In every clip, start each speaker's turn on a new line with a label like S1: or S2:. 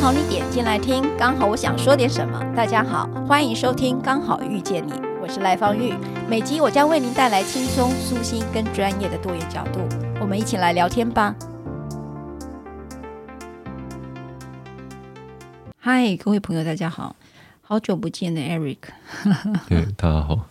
S1: 好你点进来听，刚好我想说点什么。大家好，欢迎收听《刚好遇见你》，我是赖芳玉。每集我将为您带来轻松、舒心跟专业的多元角度，我们一起来聊天吧。嗨，各位朋友，大家好，好久不见的 Eric。
S2: 对，大家好。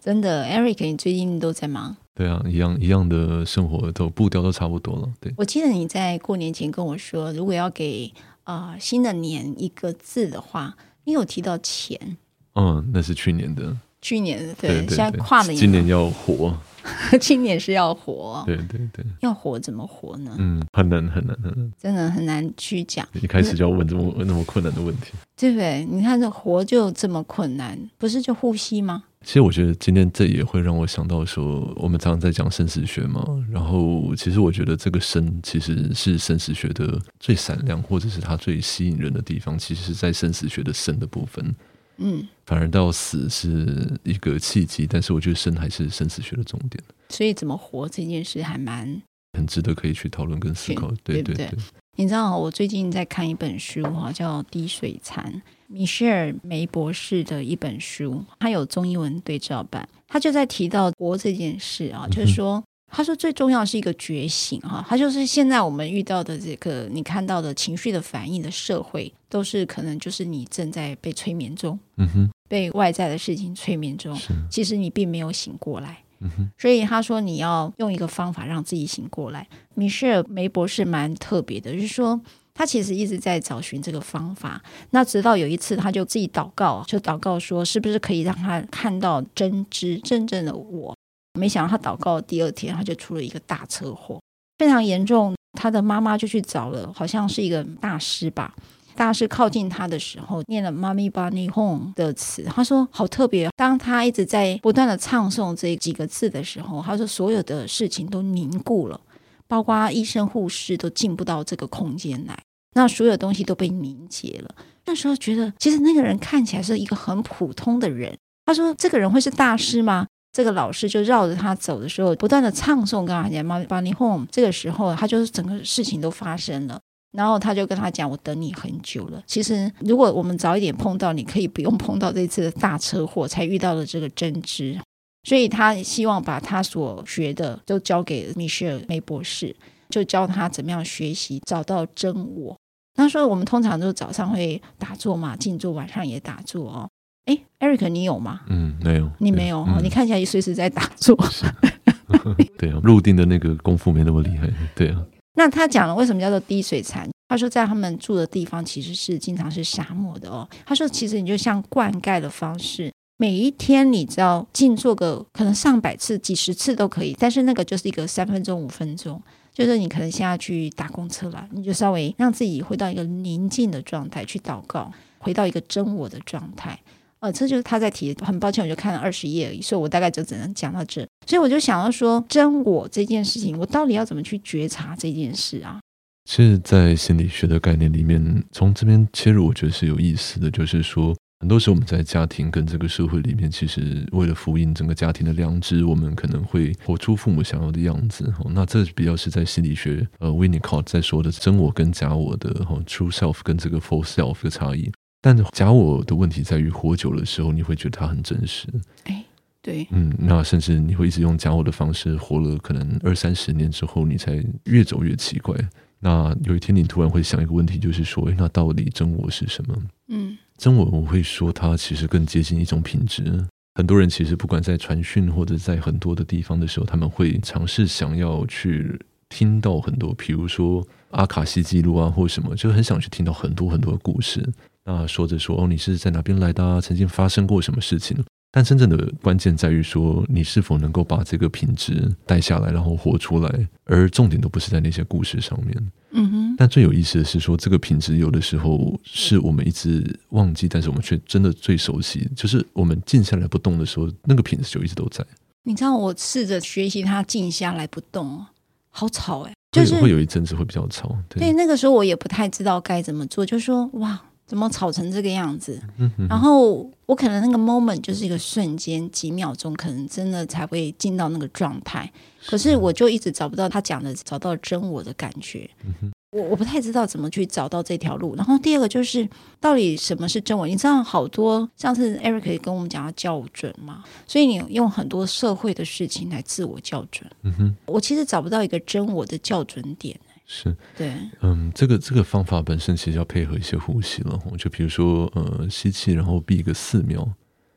S1: 真的，Eric，你最近都在忙？
S2: 对啊，一样一样的生活都步调都差不多了。对，
S1: 我记得你在过年前跟我说，如果要给啊、呃、新的年一个字的话，你有提到钱。
S2: 嗯，那是去年的。
S1: 去年的对，
S2: 对对对，
S1: 现在跨了一年。
S2: 今年要活。
S1: 今年是要活。
S2: 对对对。
S1: 要活怎么活呢？
S2: 嗯，很难很难很难，
S1: 真的很难去讲。
S2: 一开始就要问这么那么困难的问题，
S1: 对不对？你看这活就这么困难，不是就呼吸吗？
S2: 其实我觉得今天这也会让我想到说，我们常常在讲生死学嘛。然后其实我觉得这个生其实是生死学的最闪亮，或者是它最吸引人的地方，其实是在生死学的生的部分。嗯，反而到死是一个契机，但是我觉得生还是生死学的重点。
S1: 所以怎么活这件事还蛮
S2: 很值得可以去讨论跟思考，对对对。
S1: 你知道我最近在看一本书哈，叫《滴水禅》。米歇尔梅博士的一本书，他有中英文对照版，他就在提到国这件事啊，就是说，他说最重要是一个觉醒哈，他就是现在我们遇到的这个你看到的情绪的反应的社会，都是可能就是你正在被催眠中，嗯哼，被外在的事情催眠中，其实你并没有醒过来，嗯哼，所以他说你要用一个方法让自己醒过来。米歇尔梅博士蛮特别的，就是说。他其实一直在找寻这个方法，那直到有一次，他就自己祷告，就祷告说，是不是可以让他看到真知真正的我？没想到他祷告第二天，他就出了一个大车祸，非常严重。他的妈妈就去找了，好像是一个大师吧。大师靠近他的时候，念了 “Mami Bani Hong” 的词，他说好特别。当他一直在不断的唱诵这几个字的时候，他说所有的事情都凝固了。包括医生、护士都进不到这个空间来，那所有东西都被凝结了。那时候觉得，其实那个人看起来是一个很普通的人。他说：“这个人会是大师吗？”这个老师就绕着他走的时候，不断的唱诵，跟他讲 “Mami Bani Hong”。这个时候，他就是整个事情都发生了。然后他就跟他讲：“我等你很久了。其实，如果我们早一点碰到，你可以不用碰到这次的大车祸，才遇到了这个真知。”所以他希望把他所学的都交给米歇尔梅博士，就教他怎么样学习找到真我。他说：“我们通常都早上会打坐嘛，静坐，晚上也打坐哦。”哎，Eric，你有吗？
S2: 嗯，没有。
S1: 你没有哈？嗯、你看起来随时在打坐。
S2: 对啊，入定的那个功夫没那么厉害。对啊。
S1: 那他讲了为什么叫做滴水禅？他说在他们住的地方其实是经常是沙漠的哦。他说其实你就像灌溉的方式。每一天，你只要静坐个可能上百次、几十次都可以，但是那个就是一个三分钟、五分钟，就是你可能现在去打公车了，你就稍微让自己回到一个宁静的状态去祷告，回到一个真我的状态。呃，这就是他在提。很抱歉，我就看了二十页而已，所以我大概就只能讲到这。所以我就想要说，真我这件事情，我到底要怎么去觉察这件事啊？
S2: 其实，在心理学的概念里面，从这边切入，我觉得是有意思的，就是说。很多时候我们在家庭跟这个社会里面，其实为了复印整个家庭的良知，我们可能会活出父母想要的样子。那这比较是在心理学，呃，Winnicott 在说的真我跟假我的哈 True Self 跟这个 False Self 的差异。但假我的问题在于，活久了的时候，你会觉得它很真实。
S1: 哎，对，
S2: 嗯，那甚至你会一直用假我的方式活了，可能二三十年之后，你才越走越奇怪。那有一天你突然会想一个问题，就是说，哎，那到底真我是什么？嗯。真我，我会说，它其实更接近一种品质。很多人其实不管在传讯或者在很多的地方的时候，他们会尝试想要去听到很多，比如说阿卡西记录啊，或什么，就很想去听到很多很多的故事。那说着说，哦，你是在哪边来的啊？曾经发生过什么事情？但真正的关键在于说，你是否能够把这个品质带下来，然后活出来。而重点都不是在那些故事上面。嗯哼。但最有意思的是说，这个品质有的时候是我们一直忘记，但是我们却真的最熟悉。就是我们静下来不动的时候，那个品质就一直都在。
S1: 你知道，我试着学习它静下来不动，好吵哎、欸，就是
S2: 会有一阵子会比较吵。对，
S1: 对，那个时候我也不太知道该怎么做，就说哇。怎么吵成这个样子？然后我可能那个 moment 就是一个瞬间，几秒钟，可能真的才会进到那个状态。可是我就一直找不到他讲的找到真我的感觉。我我不太知道怎么去找到这条路。然后第二个就是，到底什么是真我？你知道，好多上次 Eric 也跟我们讲要校准嘛，所以你用很多社会的事情来自我校准。我其实找不到一个真我的校准点。
S2: 是
S1: 对，
S2: 嗯，这个这个方法本身其实要配合一些呼吸了，就比如说，呃，吸气，然后闭个四秒，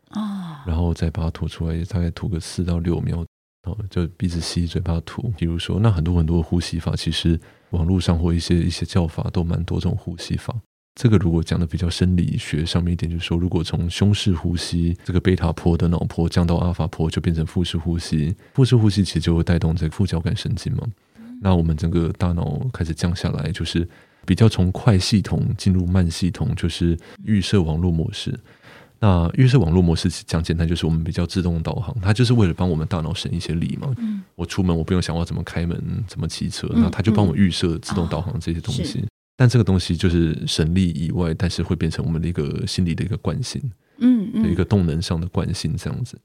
S2: 啊、哦，然后再把它吐出来，大概吐个四到六秒，哦，就鼻子吸，嘴巴吐。比如说，那很多很多呼吸法，其实网络上或一些一些叫法都蛮多种呼吸法。这个如果讲的比较生理学上面一点，就是说，如果从胸式呼吸这个贝塔波的脑波降到阿法波，就变成腹式呼吸。腹式呼吸其实就会带动这个副交感神经嘛。那我们整个大脑开始降下来，就是比较从快系统进入慢系统，就是预设网络模式。那预设网络模式讲简单，就是我们比较自动导航，它就是为了帮我们大脑省一些力嘛。嗯。我出门我不用想我怎么开门、怎么骑车，那它就帮我预设自动导航这些东西。但这个东西就是省力以外，但是会变成我们的一个心理的一个惯性，嗯，一个动能上的惯性这样子。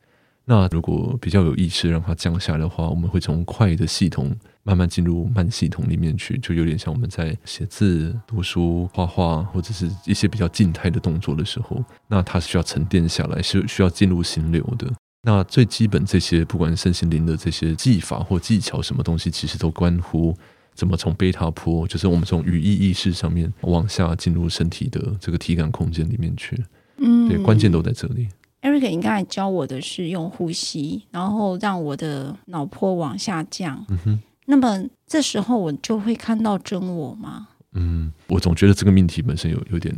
S2: 那如果比较有意识让它降下来的话，我们会从快的系统慢慢进入慢系统里面去，就有点像我们在写字、读书、画画或者是一些比较静态的动作的时候，那它是需要沉淀下来，是需要进入心流的。那最基本这些，不管身心灵的这些技法或技巧，什么东西，其实都关乎怎么从贝塔波，就是我们从语义意识上面往下进入身体的这个体感空间里面去。嗯，对，关键都在这里。
S1: Eric，你刚才教我的是用呼吸，然后让我的脑波往下降。嗯哼。那么这时候我就会看到真我吗？
S2: 嗯，我总觉得这个命题本身有有点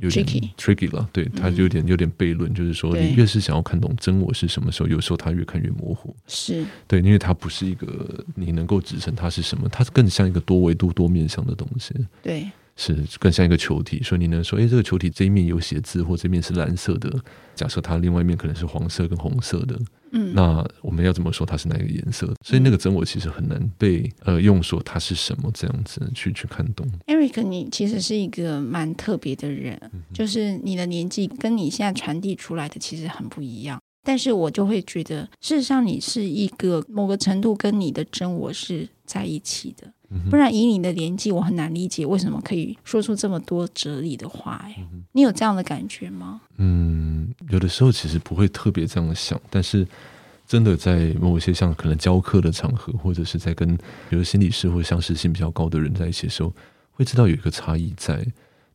S2: 有点 tricky 了。对，它有点有点悖论，就是说你越是想要看懂真我是什么时候，有时候它越看越模糊。
S1: 是
S2: 对，因为它不是一个你能够指称它是什么，它更像一个多维度、多面向的东西。
S1: 对。
S2: 是更像一个球体，所以你能说，诶，这个球体这一面有写字，或这面是蓝色的。假设它另外一面可能是黄色跟红色的，嗯，那我们要怎么说它是哪个颜色？所以那个真我其实很难被呃用说它是什么这样子去去看懂。
S1: Eric，你其实是一个蛮特别的人，就是你的年纪跟你现在传递出来的其实很不一样。但是我就会觉得，事实上你是一个某个程度跟你的真我是在一起的。不然以你的年纪，我很难理解为什么可以说出这么多哲理的话。哎，你有这样的感觉吗？
S2: 嗯，有的时候其实不会特别这样想，但是真的在某些像可能教课的场合，或者是在跟比如心理师或相似性比较高的人在一起的时候，会知道有一个差异在。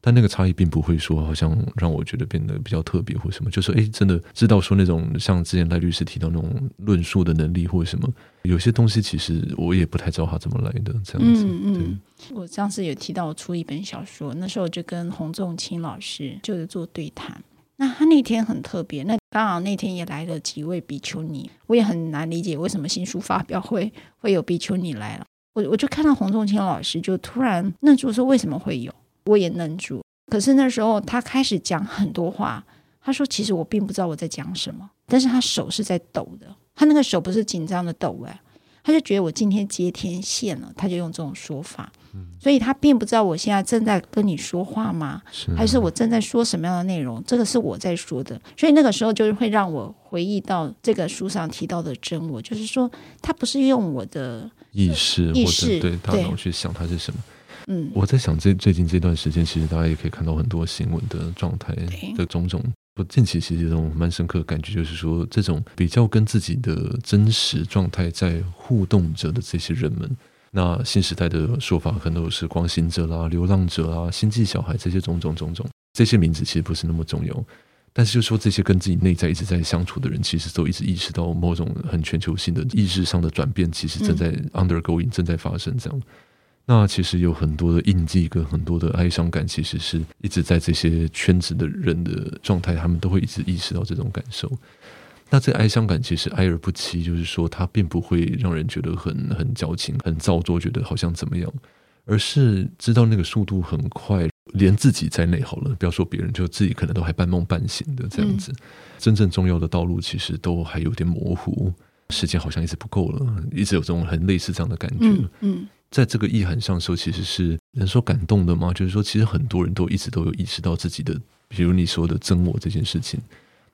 S2: 但那个差异并不会说，好像让我觉得变得比较特别或什么。就是哎，真的知道说那种像之前赖律师提到那种论述的能力或什么，有些东西其实我也不太知道他怎么来的这样子。嗯嗯。
S1: 我上次有提到我出一本小说，那时候我就跟洪仲清老师就是做对谈。那他那天很特别，那刚好那天也来了几位比丘尼，我也很难理解为什么新书发表会会有比丘尼来了。我我就看到洪仲清老师就突然愣住说，为什么会有？我也愣住，可是那时候他开始讲很多话。他说：“其实我并不知道我在讲什么，但是他手是在抖的。他那个手不是紧张的抖，哎，他就觉得我今天接天线了，他就用这种说法。所以他并不知道我现在正在跟你说话吗？还是我正在说什么样的内容？这个是我在说的。所以那个时候就是会让我回忆到这个书上提到的真我，就是说他不是用我的
S2: 意识
S1: 意识
S2: 对大脑去想他是什么。”嗯，我在想，这最近这段时间，其实大家也可以看到很多新闻的状态的种种。我近期其实这种蛮深刻的感觉，就是说，这种比较跟自己的真实状态在互动着的这些人们，那新时代的说法可能都是光行者啦、流浪者啦、星际小孩这些种种种种，这些名字其实不是那么重要。但是，就说这些跟自己内在一直在相处的人，其实都一直意识到某种很全球性的意识上的转变，其实正在 undergoing，正在发生这样。那其实有很多的印记跟很多的哀伤感，其实是一直在这些圈子的人的状态，他们都会一直意识到这种感受。那这哀伤感其实哀而不凄，就是说它并不会让人觉得很很矫情、很造作，觉得好像怎么样，而是知道那个速度很快，连自己在内好了，不要说别人，就自己可能都还半梦半醒的这样子。真正重要的道路其实都还有点模糊，时间好像一直不够了，一直有这种很类似这样的感觉。嗯在这个意涵上说，其实是能说感动的吗？就是说，其实很多人都一直都有意识到自己的，比如你说的真我这件事情。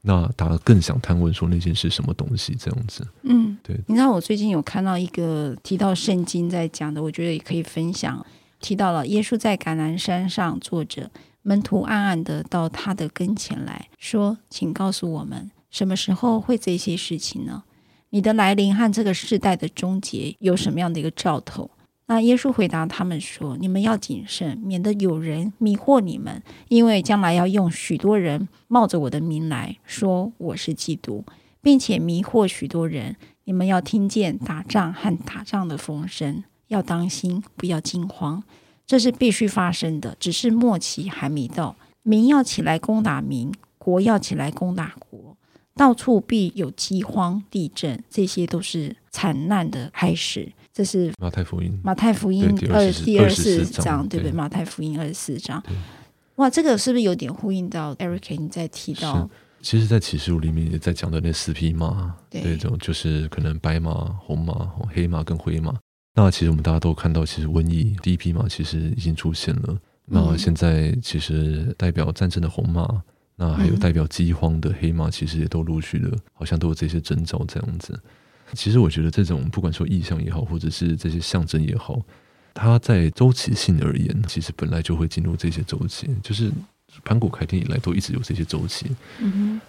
S2: 那大家更想探问说那件是什么东西这样子？嗯，对。
S1: 你知道我最近有看到一个提到圣经在讲的，我觉得也可以分享。提到了耶稣在橄榄山上坐着，门徒暗暗的到他的跟前来说：“请告诉我们，什么时候会这些事情呢？你的来临和这个世代的终结有什么样的一个兆头？”那耶稣回答他们说：“你们要谨慎，免得有人迷惑你们，因为将来要用许多人冒着我的名来说我是基督，并且迷惑许多人。你们要听见打仗和打仗的风声，要当心，不要惊慌。这是必须发生的，只是末期还没到。民要起来攻打民，国要起来攻打国，到处必有饥荒、地震，这些都是惨难的开始。”这是
S2: 马太福音，
S1: 马太福音二第二十四章，对不对？马太福音二十四章，哇，这个是不是有点呼应到 Eric 你在提到？
S2: 其实，在启示录里面也在讲的那四匹马，对，这种就是可能白马、红马、黑马跟灰马。那其实我们大家都看到，其实瘟疫第一匹马其实已经出现了。那现在其实代表战争的红马，那还有代表饥荒的黑马，其实也都陆续的，好像都有这些征兆这样子。其实我觉得这种不管说意象也好，或者是这些象征也好，它在周期性而言，其实本来就会进入这些周期，就是盘古开天以来都一直有这些周期。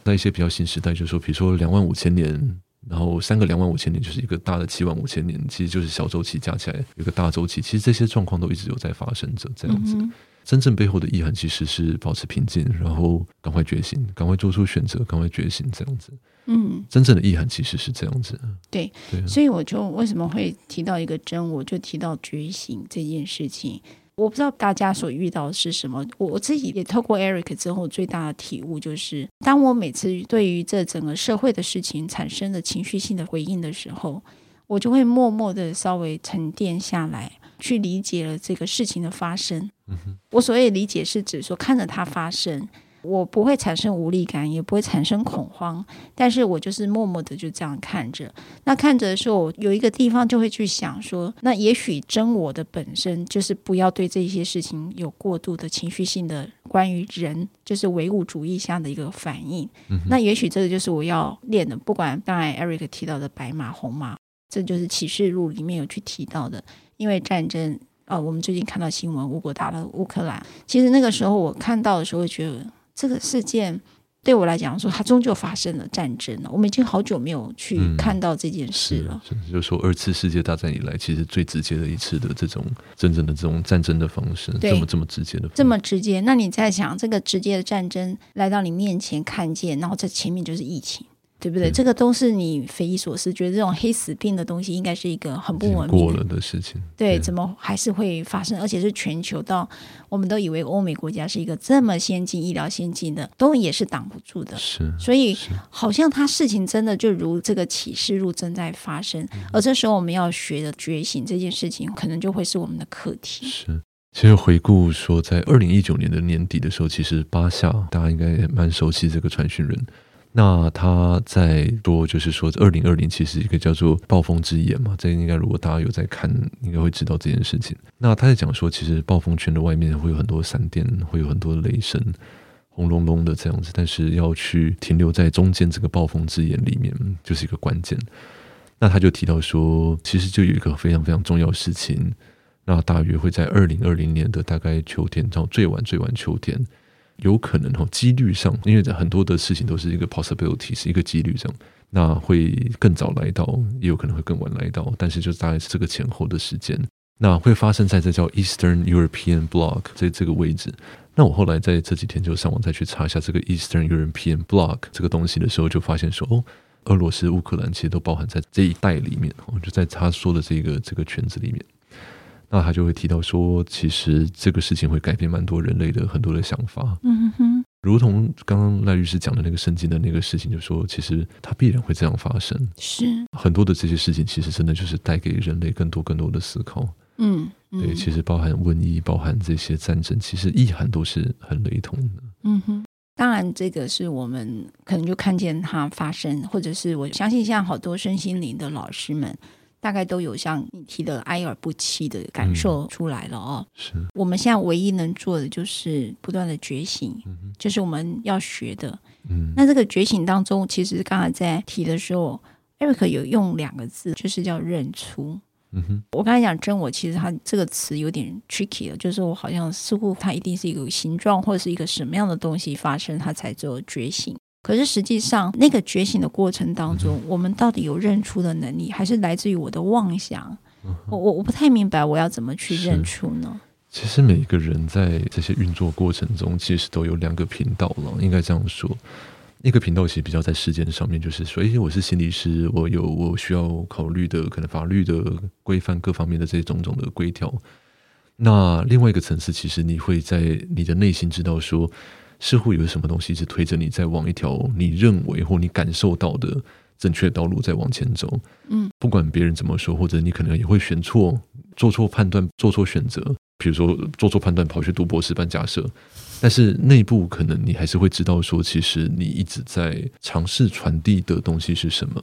S2: 那一些比较新时代，就是说，比如说两万五千年，然后三个两万五千年就是一个大的七万五千年，其实就是小周期加起来有个大周期。其实这些状况都一直有在发生着，这样子。真正背后的意涵其实是保持平静，然后赶快觉醒，赶快做出选择，赶快觉醒，这样子。嗯，真正的意涵其实是这样子。
S1: 对，对，所以我就为什么会提到一个真我，就提到觉醒这件事情。我不知道大家所遇到的是什么，我我自己也透过 Eric 之后最大的体悟就是，当我每次对于这整个社会的事情产生的情绪性的回应的时候，我就会默默的稍微沉淀下来。去理解了这个事情的发生。嗯，我所谓理解是指说看着它发生，我不会产生无力感，也不会产生恐慌，但是我就是默默的就这样看着。那看着的时候，我有一个地方就会去想说，那也许真我的本身就是不要对这些事情有过度的情绪性的关于人，就是唯物主义下的一个反应。嗯，那也许这个就是我要练的。不管刚才 Eric 提到的白马红马，这就是启示录里面有去提到的。因为战争啊、哦，我们最近看到新闻，乌国打了乌克兰。其实那个时候我看到的时候，觉得这个事件对我来讲说，它终究发生了战争了。我们已经好久没有去看到这件事了。
S2: 嗯、是，是就是说二次世界大战以来，其实最直接的一次的这种真正的这种战争的方式，这么这么直接的，
S1: 这么直接。那你在想，这个直接的战争来到你面前看见，然后在前面就是疫情。对不对？嗯、这个都是你匪夷所思，觉得这种黑死病的东西应该是一个很不文明
S2: 过了的事情。
S1: 对，怎么还是会发生？而且是全球到，我们都以为欧美国家是一个这么先进、医疗先进的，都也是挡不住的。
S2: 是，
S1: 所以好像他事情真的就如这个启示录正在发生，嗯、而这时候我们要学的觉醒这件事情，可能就会是我们的课题。
S2: 是，其实回顾说，在二零一九年的年底的时候，其实巴夏大家应该也蛮熟悉这个传讯人。那他在说，就是说，二零二零其实一个叫做暴风之眼嘛，这应该如果大家有在看，应该会知道这件事情。那他在讲说，其实暴风圈的外面会有很多闪电，会有很多雷声，轰隆隆的这样子，但是要去停留在中间这个暴风之眼里面，就是一个关键。那他就提到说，其实就有一个非常非常重要的事情，那大约会在二零二零年的大概秋天，到最晚最晚秋天。有可能哦，几率上，因为在很多的事情都是一个 possibility，是一个几率上，那会更早来到，也有可能会更晚来到，但是就大概是这个前后的时间，那会发生在这叫 Eastern European Block 这这个位置。那我后来在这几天就上网再去查一下这个 Eastern European Block 这个东西的时候，就发现说，哦，俄罗斯、乌克兰其实都包含在这一带里面，就在他说的这个这个圈子里面。那他就会提到说，其实这个事情会改变蛮多人类的很多的想法。嗯哼，如同刚刚赖律师讲的那个圣经的那个事情，就说其实它必然会这样发生。
S1: 是很
S2: 多的这些事情，其实真的就是带给人类更多更多的思考。
S1: 嗯，
S2: 对，其实包含瘟疫，包含这些战争，其实意涵都是很雷同的。
S1: 嗯哼，当然这个是我们可能就看见它发生，或者是我相信像好多身心灵的老师们。大概都有像你提的哀而不弃的感受出来了哦。
S2: 是，
S1: 我们现在唯一能做的就是不断的觉醒，就是我们要学的。嗯，那这个觉醒当中，其实刚才在提的时候，Eric 有用两个字，就是叫认出。嗯哼，我刚才讲真我，其实它这个词有点 tricky 了，就是我好像似乎它一定是一个形状或者是一个什么样的东西发生，它才做觉醒。可是实际上，那个觉醒的过程当中，我们到底有认出的能力，还是来自于我的妄想？我我我不太明白，我要怎么去认出呢？
S2: 其实每一个人在这些运作过程中，其实都有两个频道了，应该这样说。一个频道其实比较在时间上面，就是说，诶，我是心理师，我有我需要考虑的可能法律的规范各方面的这些种种的规条。那另外一个层次，其实你会在你的内心知道说。似乎有什么东西是推着你在往一条你认为或你感受到的正确道路在往前走。嗯，不管别人怎么说，或者你可能也会选错、做错判断、做错选择。比如说做错判断跑去读博士班，假设，但是内部可能你还是会知道说，其实你一直在尝试传递的东西是什么。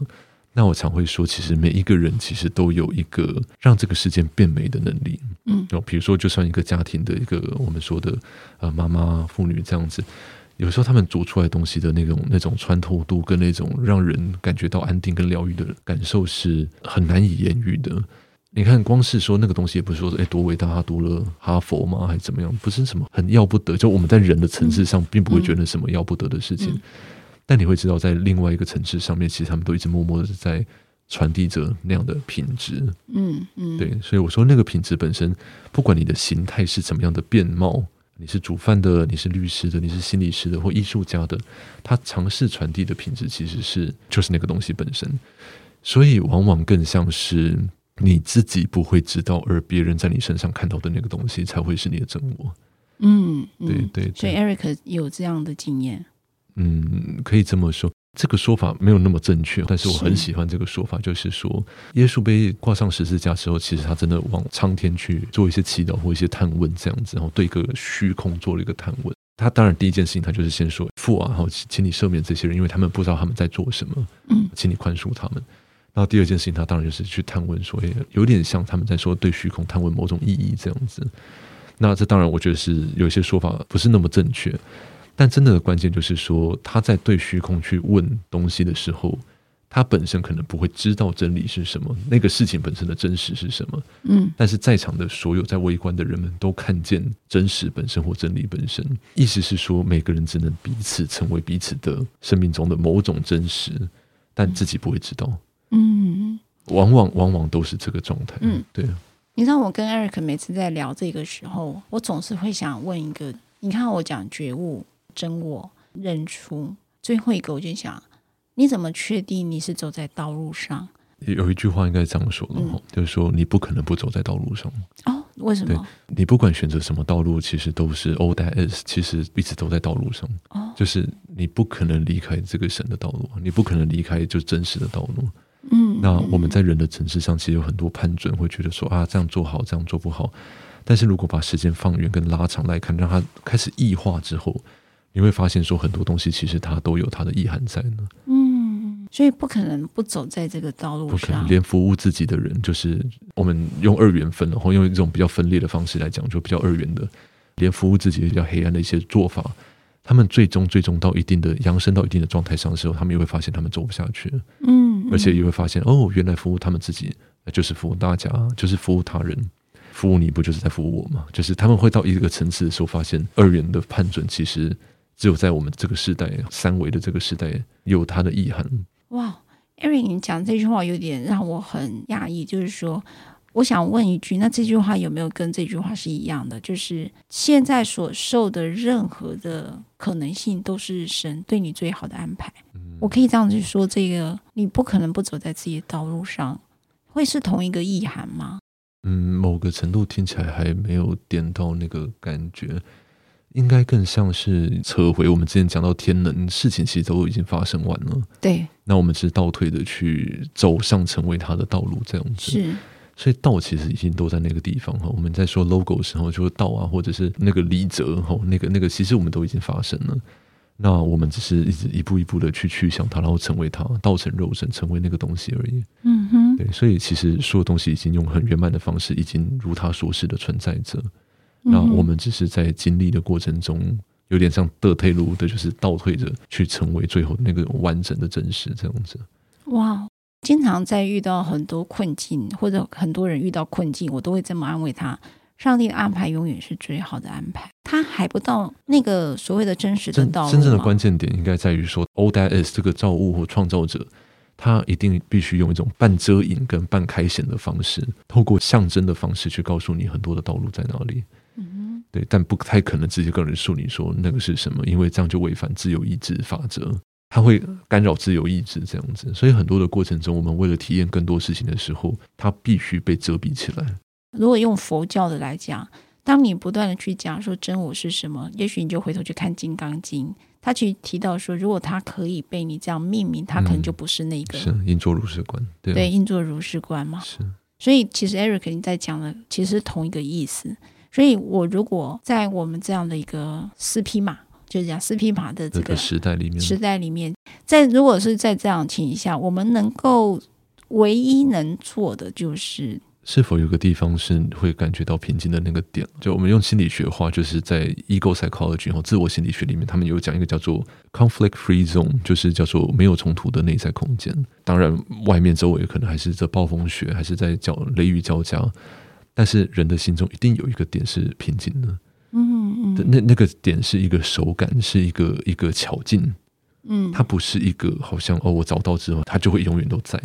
S2: 那我常会说，其实每一个人其实都有一个让这个世界变美的能力。嗯，比如说，就算一个家庭的一个我们说的呃妈妈、妇女这样子，有时候他们煮出来东西的那种那种穿透度跟那种让人感觉到安定跟疗愈的感受是很难以言喻的。你看，光是说那个东西，也不是说哎多伟大，他读了哈佛吗？还是怎么样？不是什么很要不得，就我们在人的层次上，并不会觉得什么要不得的事情。嗯嗯但你会知道，在另外一个层次上面，其实他们都一直默默的在传递着那样的品质。嗯嗯，对，所以我说那个品质本身，不管你的形态是怎么样的变貌，你是煮饭的，你是律师的，你是心理师的，或艺术家的，他尝试传递的品质其实是就是那个东西本身。所以往往更像是你自己不会知道，而别人在你身上看到的那个东西，才会是你的真我。嗯，嗯对，对对。
S1: 所以 Eric 有这样的经验。
S2: 嗯，可以这么说，这个说法没有那么正确，但是我很喜欢这个说法，就是说，耶稣被挂上十字架之后，其实他真的往苍天去做一些祈祷或一些探问，这样子，然后对一个虚空做了一个探问。他当然第一件事情，他就是先说父啊，然后请你赦免这些人，因为他们不知道他们在做什么，嗯，请你宽恕他们。然后第二件事情，他当然就是去探问，说，哎，有点像他们在说对虚空探问某种意义这样子。那这当然，我觉得是有一些说法不是那么正确。但真的的关键就是说，他在对虚空去问东西的时候，他本身可能不会知道真理是什么，那个事情本身的真实是什么。嗯，但是在场的所有在围观的人们都看见真实本身或真理本身。意思是说，每个人只能彼此成为彼此的生命中的某种真实，但自己不会知道。嗯，往往往往都是这个状态。嗯，对。
S1: 你知道，我跟 Eric 每次在聊这个时候，我总是会想问一个：你看我讲觉悟。真我认出最后一个，我就想，你怎么确定你是走在道路上？
S2: 有一句话应该这样说的，嗯、就是说你不可能不走在道路上。
S1: 哦，为什么？
S2: 你不管选择什么道路，其实都是 all that is，其实一直都在道路上。哦，就是你不可能离开这个神的道路，你不可能离开就真实的道路。嗯，那我们在人的层次上，其实有很多判准，会觉得说啊，这样做好，这样做不好。但是如果把时间放远跟拉长来看，让它开始异化之后。你会发现，说很多东西其实它都有它的意涵在呢。
S1: 嗯，所以不可能不走在这个道路上。
S2: 不可能，连服务自己的人，就是我们用二元分，然后用一种比较分裂的方式来讲，就比较二元的，连服务自己比较黑暗的一些做法，他们最终最终到一定的扬升到一定的状态上的时候，他们也会发现他们走不下去。嗯，而且也会发现哦，原来服务他们自己就是服务大家，就是服务他人。服务你不就是在服务我吗？就是他们会到一个层次的时候，发现二元的判准其实。只有在我们这个时代，三维的这个时代，有它的意涵。
S1: 哇，Eric，你讲这句话有点让我很讶异。就是说，我想问一句，那这句话有没有跟这句话是一样的？就是现在所受的任何的可能性，都是神对你最好的安排。嗯，我可以这样子说，这个你不可能不走在自己的道路上，会是同一个意涵吗？
S2: 嗯，某个程度听起来还没有点到那个感觉。应该更像是撤回我们之前讲到天能事情，其实都已经发生完了。
S1: 对，
S2: 那我们是倒退的去走上成为他的道路，这样子。是，所以道其实已经都在那个地方哈。我们在说 logo 的时候，就是道啊，或者是那个离泽哈，那个那个其实我们都已经发生了。那我们只是一直一步一步的去去想它，然后成为它，道成肉身，成为那个东西而已。
S1: 嗯哼，
S2: 对，所以其实所有东西已经用很圆满的方式，已经如他所示的存在着。嗯、那我们只是在经历的过程中，有点像倒退路的，就是倒退着去成为最后那个完整的真实这样子。
S1: 哇，经常在遇到很多困境，或者很多人遇到困境，我都会这么安慰他。上帝的安排永远是最好的安排，他还不到那个所谓的真实的道路。
S2: 真正的关键点应该在于说，All That Is 这个造物或创造者，他一定必须用一种半遮掩跟半开显的方式，透过象征的方式去告诉你很多的道路在哪里。嗯，对，但不太可能直接告诉你说那个是什么，因为这样就违反自由意志法则，它会干扰自由意志这样子。所以很多的过程中，我们为了体验更多事情的时候，它必须被遮蔽起来。
S1: 如果用佛教的来讲，当你不断的去讲说真我是什么，也许你就回头去看《金刚经》，他去提到说，如果他可以被你这样命名，他可能就不是那个。
S2: 嗯、是应作如是观，对、啊、
S1: 对，应作如是观嘛。
S2: 是。
S1: 所以其实 Eric 你在讲的其实是同一个意思。所以我如果在我们这样的一个四匹马，就是讲四匹马的这个
S2: 时代里面，
S1: 时代里面，在如果是在这样情况下，我们能够唯一能做的就是。
S2: 是否有个地方是会感觉到平静的那个点？就我们用心理学话，就是在 ego psychology 和自我心理学里面，他们有讲一个叫做 conflict free zone，就是叫做没有冲突的内在空间。当然，外面周围可能还是这暴风雪，还是在叫雷雨交加，但是人的心中一定有一个点是平静的。
S1: 嗯嗯，
S2: 那那个点是一个手感，是一个一个巧劲。嗯，它不是一个好像哦，我找到之后，它就会永远都在。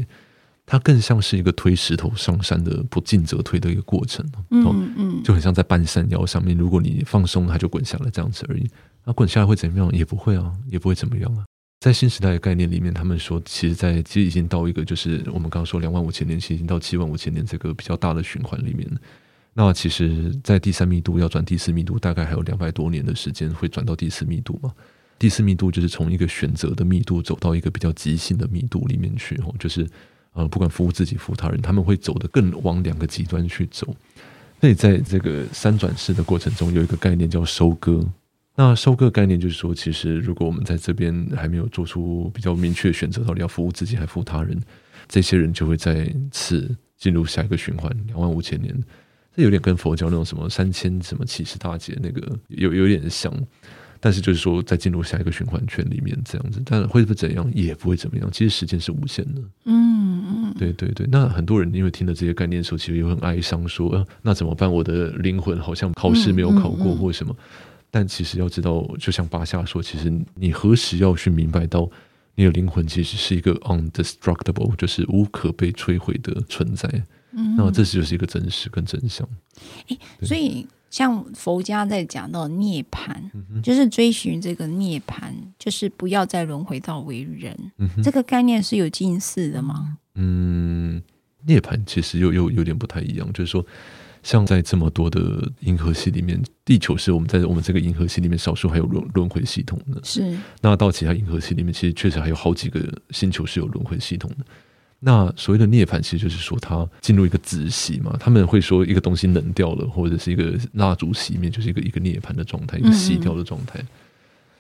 S2: 它更像是一个推石头上山的不进则退的一个过程，
S1: 嗯嗯，
S2: 就很像在半山腰上面，如果你放松，它就滚下来这样子而已。那滚下来会怎么样？也不会啊，也不会怎么样啊。在新时代的概念里面，他们说，其实，在其实已经到一个，就是我们刚刚说两万五千年，其实已经到七万五千年这个比较大的循环里面。那其实，在第三密度要转第四密度，大概还有两百多年的时间会转到第四密度嘛。第四密度就是从一个选择的密度走到一个比较极性的密度里面去，哦，就是。呃，不管服务自己、服务他人，他们会走得更往两个极端去走。所以，在这个三转世的过程中，有一个概念叫收割。那收割概念就是说，其实如果我们在这边还没有做出比较明确的选择，到底要服务自己还服务他人，这些人就会在此进入下一个循环，两万五千年。这有点跟佛教那种什么三千什么起示大劫那个有有点像。但是就是说，在进入下一个循环圈里面这样子，但会不会怎样？也不会怎么样。其实时间是无限的。
S1: 嗯嗯，
S2: 对对对。那很多人因为听了这些概念的时候，其实也很哀伤，说：“呃，那怎么办？我的灵魂好像考试没有考过，或什么。”但其实要知道，就像巴夏说，其实你何时要去明白到，你的灵魂其实是一个 undestructible，就是无可被摧毁的存在。嗯，那这就是一个真实跟真相。
S1: 欸，所以。像佛家在讲到涅槃，
S2: 嗯、
S1: 就是追寻这个涅槃，就是不要再轮回到为人。
S2: 嗯、哼
S1: 这个概念是有近似的吗？
S2: 嗯，涅槃其实又又有点不太一样，就是说，像在这么多的银河系里面，地球是我们在我们这个银河系里面少数还有轮轮回系统的。
S1: 是，
S2: 那到其他银河系里面，其实确实还有好几个星球是有轮回系统的。那所谓的涅槃，其实就是说它进入一个止息嘛。他们会说一个东西冷掉了，或者是一个蜡烛熄灭，就是一个一个涅槃的状态，一个熄掉的状态。嗯、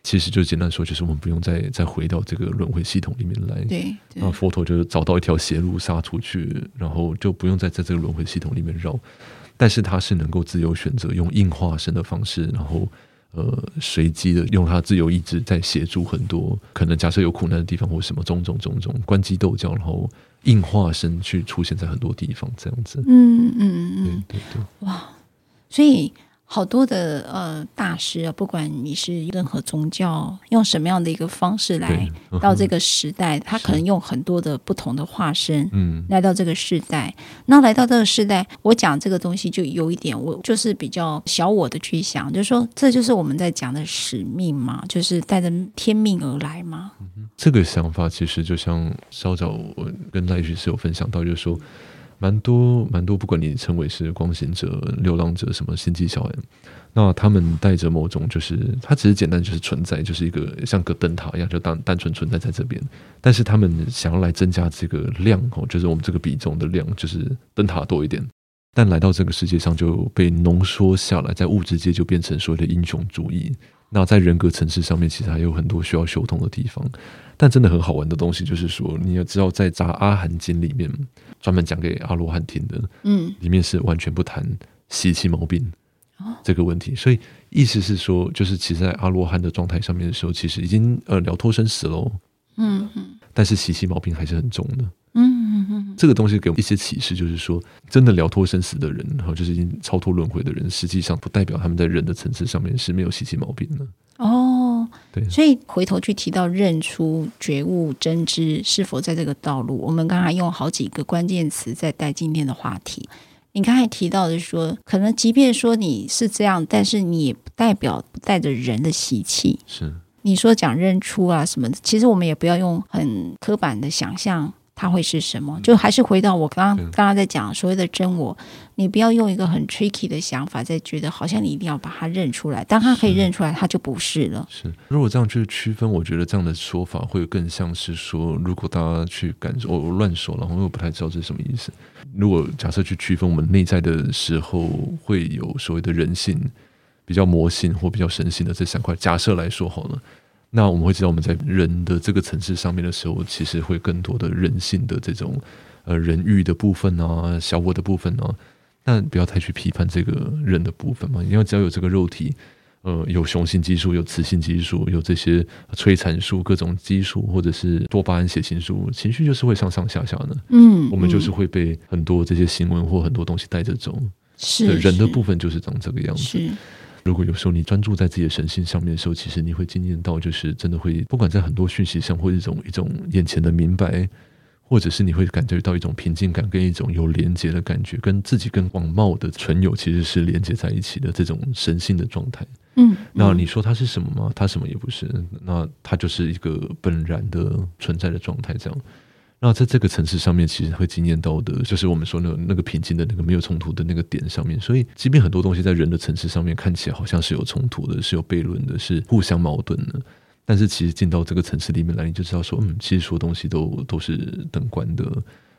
S2: 其实就简单说，就是我们不用再再回到这个轮回系统里面来。
S1: 对，
S2: 那佛陀就找到一条邪路杀出去，然后就不用再在这个轮回系统里面绕。但是他是能够自由选择，用硬化身的方式，然后呃随机的用他自由意志在协助很多可能假设有苦难的地方或什么种种种种关机斗教，然后。硬化身去出现在很多地方，这样子。
S1: 嗯嗯嗯，
S2: 对对对，
S1: 哇！所以好多的呃大师啊，不管你是任何宗教，用什么样的一个方式来到这个时代，他可能用很多的不同的化身，嗯，来到这个时代。那来到这个时代，我讲这个东西就有一点，我就是比较小我的去想，就是说，这就是我们在讲的使命嘛，就是带着天命而来嘛。这
S2: 个想法其实就像稍早我跟赖律师有分享到，就是说，蛮多蛮多，不管你称为是光行者、流浪者，什么星际小人，那他们带着某种，就是他只是简单就是存在，就是一个像个灯塔一样，就单单纯存在在这边。但是他们想要来增加这个量哦，就是我们这个比重的量，就是灯塔多一点。但来到这个世界上就被浓缩下来，在物质界就变成所谓的英雄主义。那在人格层次上面，其实还有很多需要修通的地方。但真的很好玩的东西，就是说你要知道，在《杂阿含经》里面专门讲给阿罗汉听的，嗯，里面是完全不谈习气毛病这个问题。所以意思是说，就是其实，在阿罗汉的状态上面的时候，其实已经呃了脱生死喽，嗯嗯，但是习气毛病还是很重的。这个东西给我们一些启示，就是说，真的了脱生死的人，然后就是已经超脱轮回的人，实际上不代表他们在人的层次上面是没有习气毛病的。
S1: 哦，
S2: 对，
S1: 所以回头去提到认出、觉悟、真知是否在这个道路，我们刚才用好几个关键词在带今天的话题。你刚才提到的说，可能即便说你是这样，但是你也不代表不带着人的习气。
S2: 是，
S1: 你说讲认出啊什么的，其实我们也不要用很刻板的想象。它会是什么？就还是回到我刚刚刚刚在讲所谓的真我，你不要用一个很 tricky 的想法，在觉得好像你一定要把它认出来。当它可以认出来，它就不是了。
S2: 是，如果这样去区分，我觉得这样的说法会更像是说，如果大家去感受，我乱说了，因为我不太知道这是什么意思。如果假设去区分我们内在的时候，会有所谓的人性、比较魔性或比较神性的这三块。假设来说好了。那我们会知道，我们在人的这个层次上面的时候，其实会更多的人性的这种呃人欲的部分啊，小我的部分啊。但不要太去批判这个人的部分嘛，因为只要有这个肉体，呃，有雄性激素，有雌性激素，有这些催产素、各种激素，或者是多巴胺、血清素，情绪就是会上上下下的。嗯，我们就是会被很多这些新闻或很多东西带着走。
S1: 是，
S2: 人的部分就是长这个样子。
S1: 是。
S2: 如果有时候你专注在自己的神性上面的时候，其实你会经验到，就是真的会，不管在很多讯息上，或一种一种眼前的明白，或者是你会感觉到一种平静感，跟一种有连接的感觉，跟自己跟广袤的存有其实是连接在一起的这种神性的状态。嗯，那你说它是什么吗？它什么也不是，那它就是一个本然的存在的状态，这样。那在这个层次上面，其实会经验到的，就是我们说那个那个平静的那个没有冲突的那个点上面。所以，即便很多东西在人的层次上面看起来好像是有冲突的，是有悖论的，是互相矛盾的，但是其实进到这个层次里面来，你就知道说，嗯，其实所有东西都都是等观的，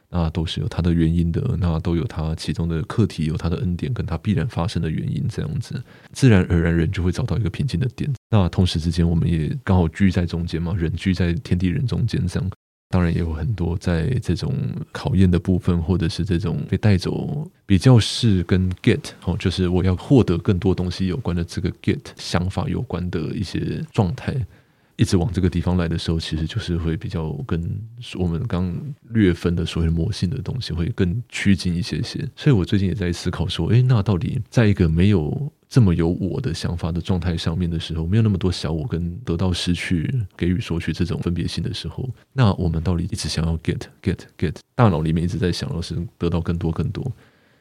S2: 那都是有它的原因的，那都有它其中的课题，有它的恩典，跟它必然发生的原因，这样子，自然而然人就会找到一个平静的点。那同时之间，我们也刚好居在中间嘛，人居在天地人中间，这样。当然也有很多在这种考验的部分，或者是这种被带走，比较是跟 get 哦，就是我要获得更多东西有关的这个 get 想法有关的一些状态，一直往这个地方来的时候，其实就是会比较跟我们刚略分的所谓魔性的东西会更趋近一些些。所以我最近也在思考说，诶，那到底在一个没有这么有我的想法的状态上面的时候，没有那么多小我跟得到失去、给予索取这种分别性的时候，那我们到底一直想要 get get get，大脑里面一直在想的是得到更多更多，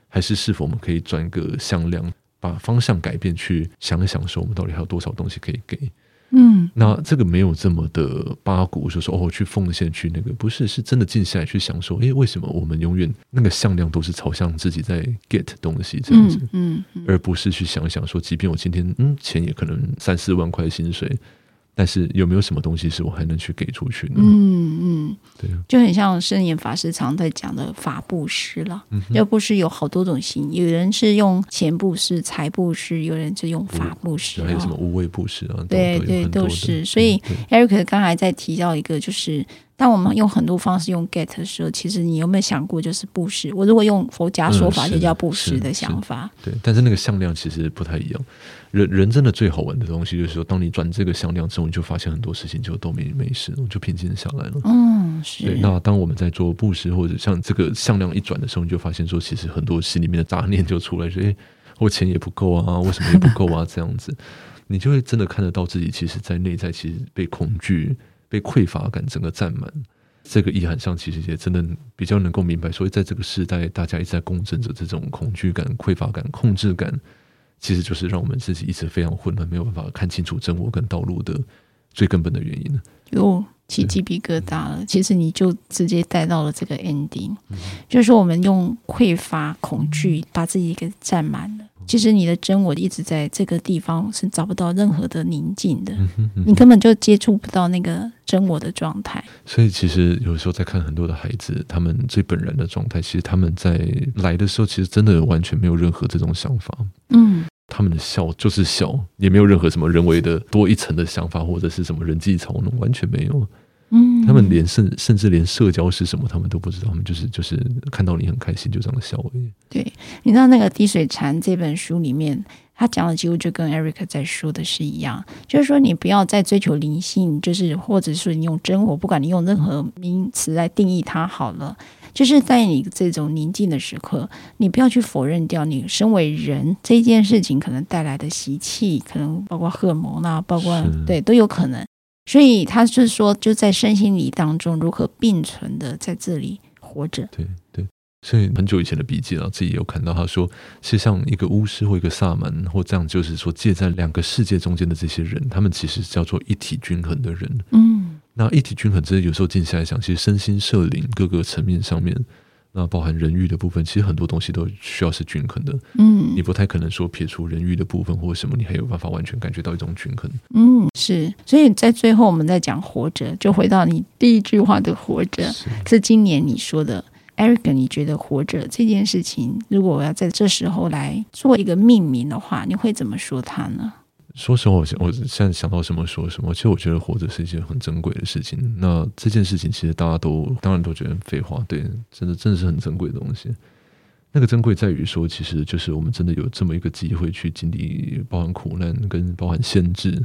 S2: 还是是否我们可以转个向量，把方向改变，去想一想说我们到底还有多少东西可以给？嗯，那这个没有这么的八股，就说哦，去奉献去那个，不是，是真的静下来去想说，诶，为什么我们永远那个向量都是朝向自己在 get 东西这样子，嗯，嗯，嗯，而不是去想想说，即便我今天嗯钱也可能三四万块薪水。但是有没有什么东西是我还能去给出去呢？嗯嗯，对，
S1: 就很像圣严法师常在讲的法布施了。要布施有好多种型，有人是用钱布施、财布施，有人是用法布施，
S2: 还有什么无畏布施啊？
S1: 对对，都是。所以 Eric 刚才在提到一个，就是。当我们用很多方式用 get 的时候，其实你有没有想过，就是布施？我如果用佛家说法，就叫布施的想法。
S2: 嗯、对，但是那个向量其实不太一样。人人真的最好玩的东西，就是说，当你转这个向量之后，你就发现很多事情就都没没事了，就平静下来了。嗯，是。对，那当我们在做布施或者像这个向量一转的时候，你就发现说，其实很多心里面的杂念就出来，说，哎，我钱也不够啊，为什么也不够啊？这样子，你就会真的看得到自己，其实，在内在其实被恐惧。被匮乏感整个占满，这个意涵上其实也真的比较能够明白，所以在这个时代，大家一直在共振着这种恐惧感、匮乏感、控制感，其实就是让我们自己一直非常混乱，没有办法看清楚真我跟道路的最根本的原因。
S1: 有起鸡皮疙瘩了。其实你就直接带到了这个 ending，就是说我们用匮乏、恐惧把自己给占满了。其实你的真我一直在这个地方是找不到任何的宁静的，你根本就接触不到那个真我的状态。
S2: 所以其实有时候在看很多的孩子，他们最本然的状态，其实他们在来的时候，其实真的完全没有任何这种想法。嗯，他们的笑就是笑，也没有任何什么人为的多一层的想法，或者是什么人际操弄，完全没有。嗯，他们连甚甚至连社交是什么，他们都不知道。他们就是就是看到你很开心，就这样笑而已。
S1: 对，你知道那个《滴水禅》这本书里面，他讲的几乎就跟 Eric 在说的是一样，就是说你不要再追求灵性，就是或者是你用真我，不管你用任何名词来定义它好了，就是在你这种宁静的时刻，你不要去否认掉你身为人这件事情可能带来的习气，可能包括荷尔蒙啊，包括对都有可能。所以他是说，就在身心里当中如何并存的在这里活着。
S2: 对对，所以很久以前的笔记啊，自己有看到他说，是像一个巫师或一个萨满或这样，就是说介在两个世界中间的这些人，他们其实叫做一体均衡的人。嗯，那一体均衡，真的有时候静下来想，其实身心社灵各个层面上面。那包含人欲的部分，其实很多东西都需要是均衡的。嗯，你不太可能说撇除人欲的部分或者什么，你还有办法完全感觉到一种均衡。
S1: 嗯，是。所以在最后，我们在讲活着，就回到你第一句话的活着，是，是今年你说的，Eric，你觉得活着这件事情，如果我要在这时候来做一个命名的话，你会怎么说它呢？
S2: 说实话，我我现在想到什么说什么。其实我觉得活着是一件很珍贵的事情。那这件事情其实大家都当然都觉得废话，对，真的真的是很珍贵的东西。那个珍贵在于说，其实就是我们真的有这么一个机会去经历，包含苦难跟包含限制，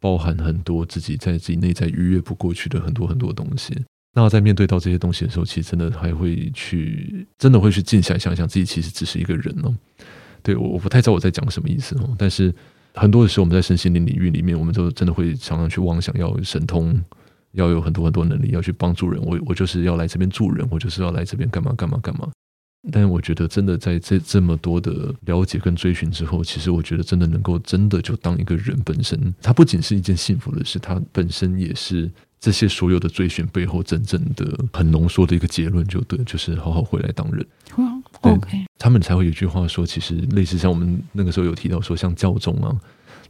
S2: 包含很多自己在自己内在逾越不过去的很多很多东西。那在面对到这些东西的时候，其实真的还会去，真的会去静下来想想，自己其实只是一个人哦。对，我我不太知道我在讲什么意思哦，但是。很多的时候，我们在身心灵领域里面，我们都真的会常常去妄想要神通，要有很多很多能力，要去帮助人。我我就是要来这边助人，我就是要来这边干嘛干嘛干嘛。但我觉得，真的在这这么多的了解跟追寻之后，其实我觉得真的能够真的就当一个人本身，它不仅是一件幸福的事，它本身也是这些所有的追寻背后真正的很浓缩的一个结论，就对，就是好好回来当人。
S1: OK，
S2: 他们才会有一句话说，其实类似像我们那个时候有提到说，像教宗啊，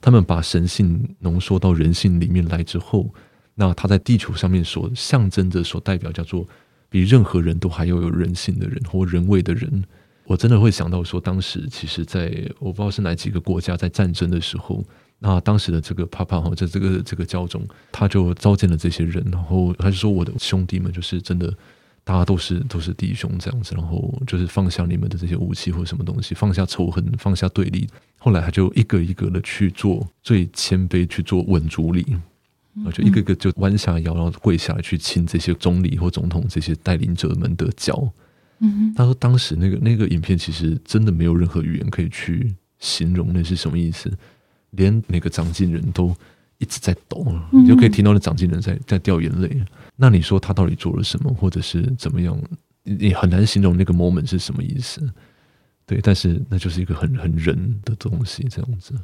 S2: 他们把神性浓缩到人性里面来之后，那他在地球上面所象征着、所代表叫做比任何人都还要有人性的人或人味的人，我真的会想到说，当时其实在我不知道是哪几个国家在战争的时候，那当时的这个 Papa 或者这个这个教宗，他就召见了这些人，然后他就说：“我的兄弟们，就是真的。”大家都是都是弟兄这样子，然后就是放下你们的这些武器或什么东西，放下仇恨，放下对立。后来他就一个一个的去做最谦卑，去做稳主礼，然后就一个一个就弯下腰，然后跪下来去亲这些总理或总统这些带领者们的脚。嗯，他说当时那个那个影片其实真的没有任何语言可以去形容那是什么意思，连那个掌镜人都一直在抖，你就可以听到那掌镜人在在掉眼泪。那你说他到底做了什么，或者是怎么样？你很难形容那个 moment 是什么意思。对，但是那就是一个很很人的东西，这样子。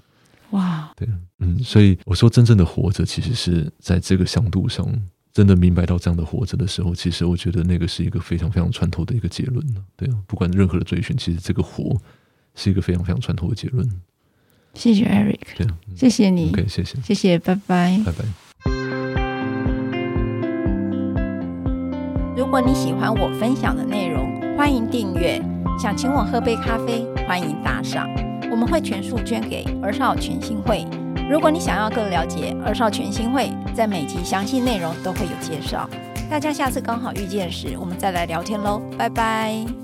S1: 哇，
S2: 对，嗯，所以我说真正的活着，其实是在这个向度上，真的明白到这样的活着的时候，其实我觉得那个是一个非常非常穿透的一个结论。对啊，不管任何的追寻，其实这个活是一个非常非常穿透的结论。
S1: 谢谢 Eric，对，谢谢你
S2: ，OK，谢谢，
S1: 谢谢，拜拜，
S2: 拜拜。
S1: 如果你喜欢我分享的内容，欢迎订阅。想请我喝杯咖啡，欢迎打赏，我们会全数捐给儿少全新会。如果你想要更了解儿少全新会，在每集详细内容都会有介绍。大家下次刚好遇见时，我们再来聊天喽，拜拜。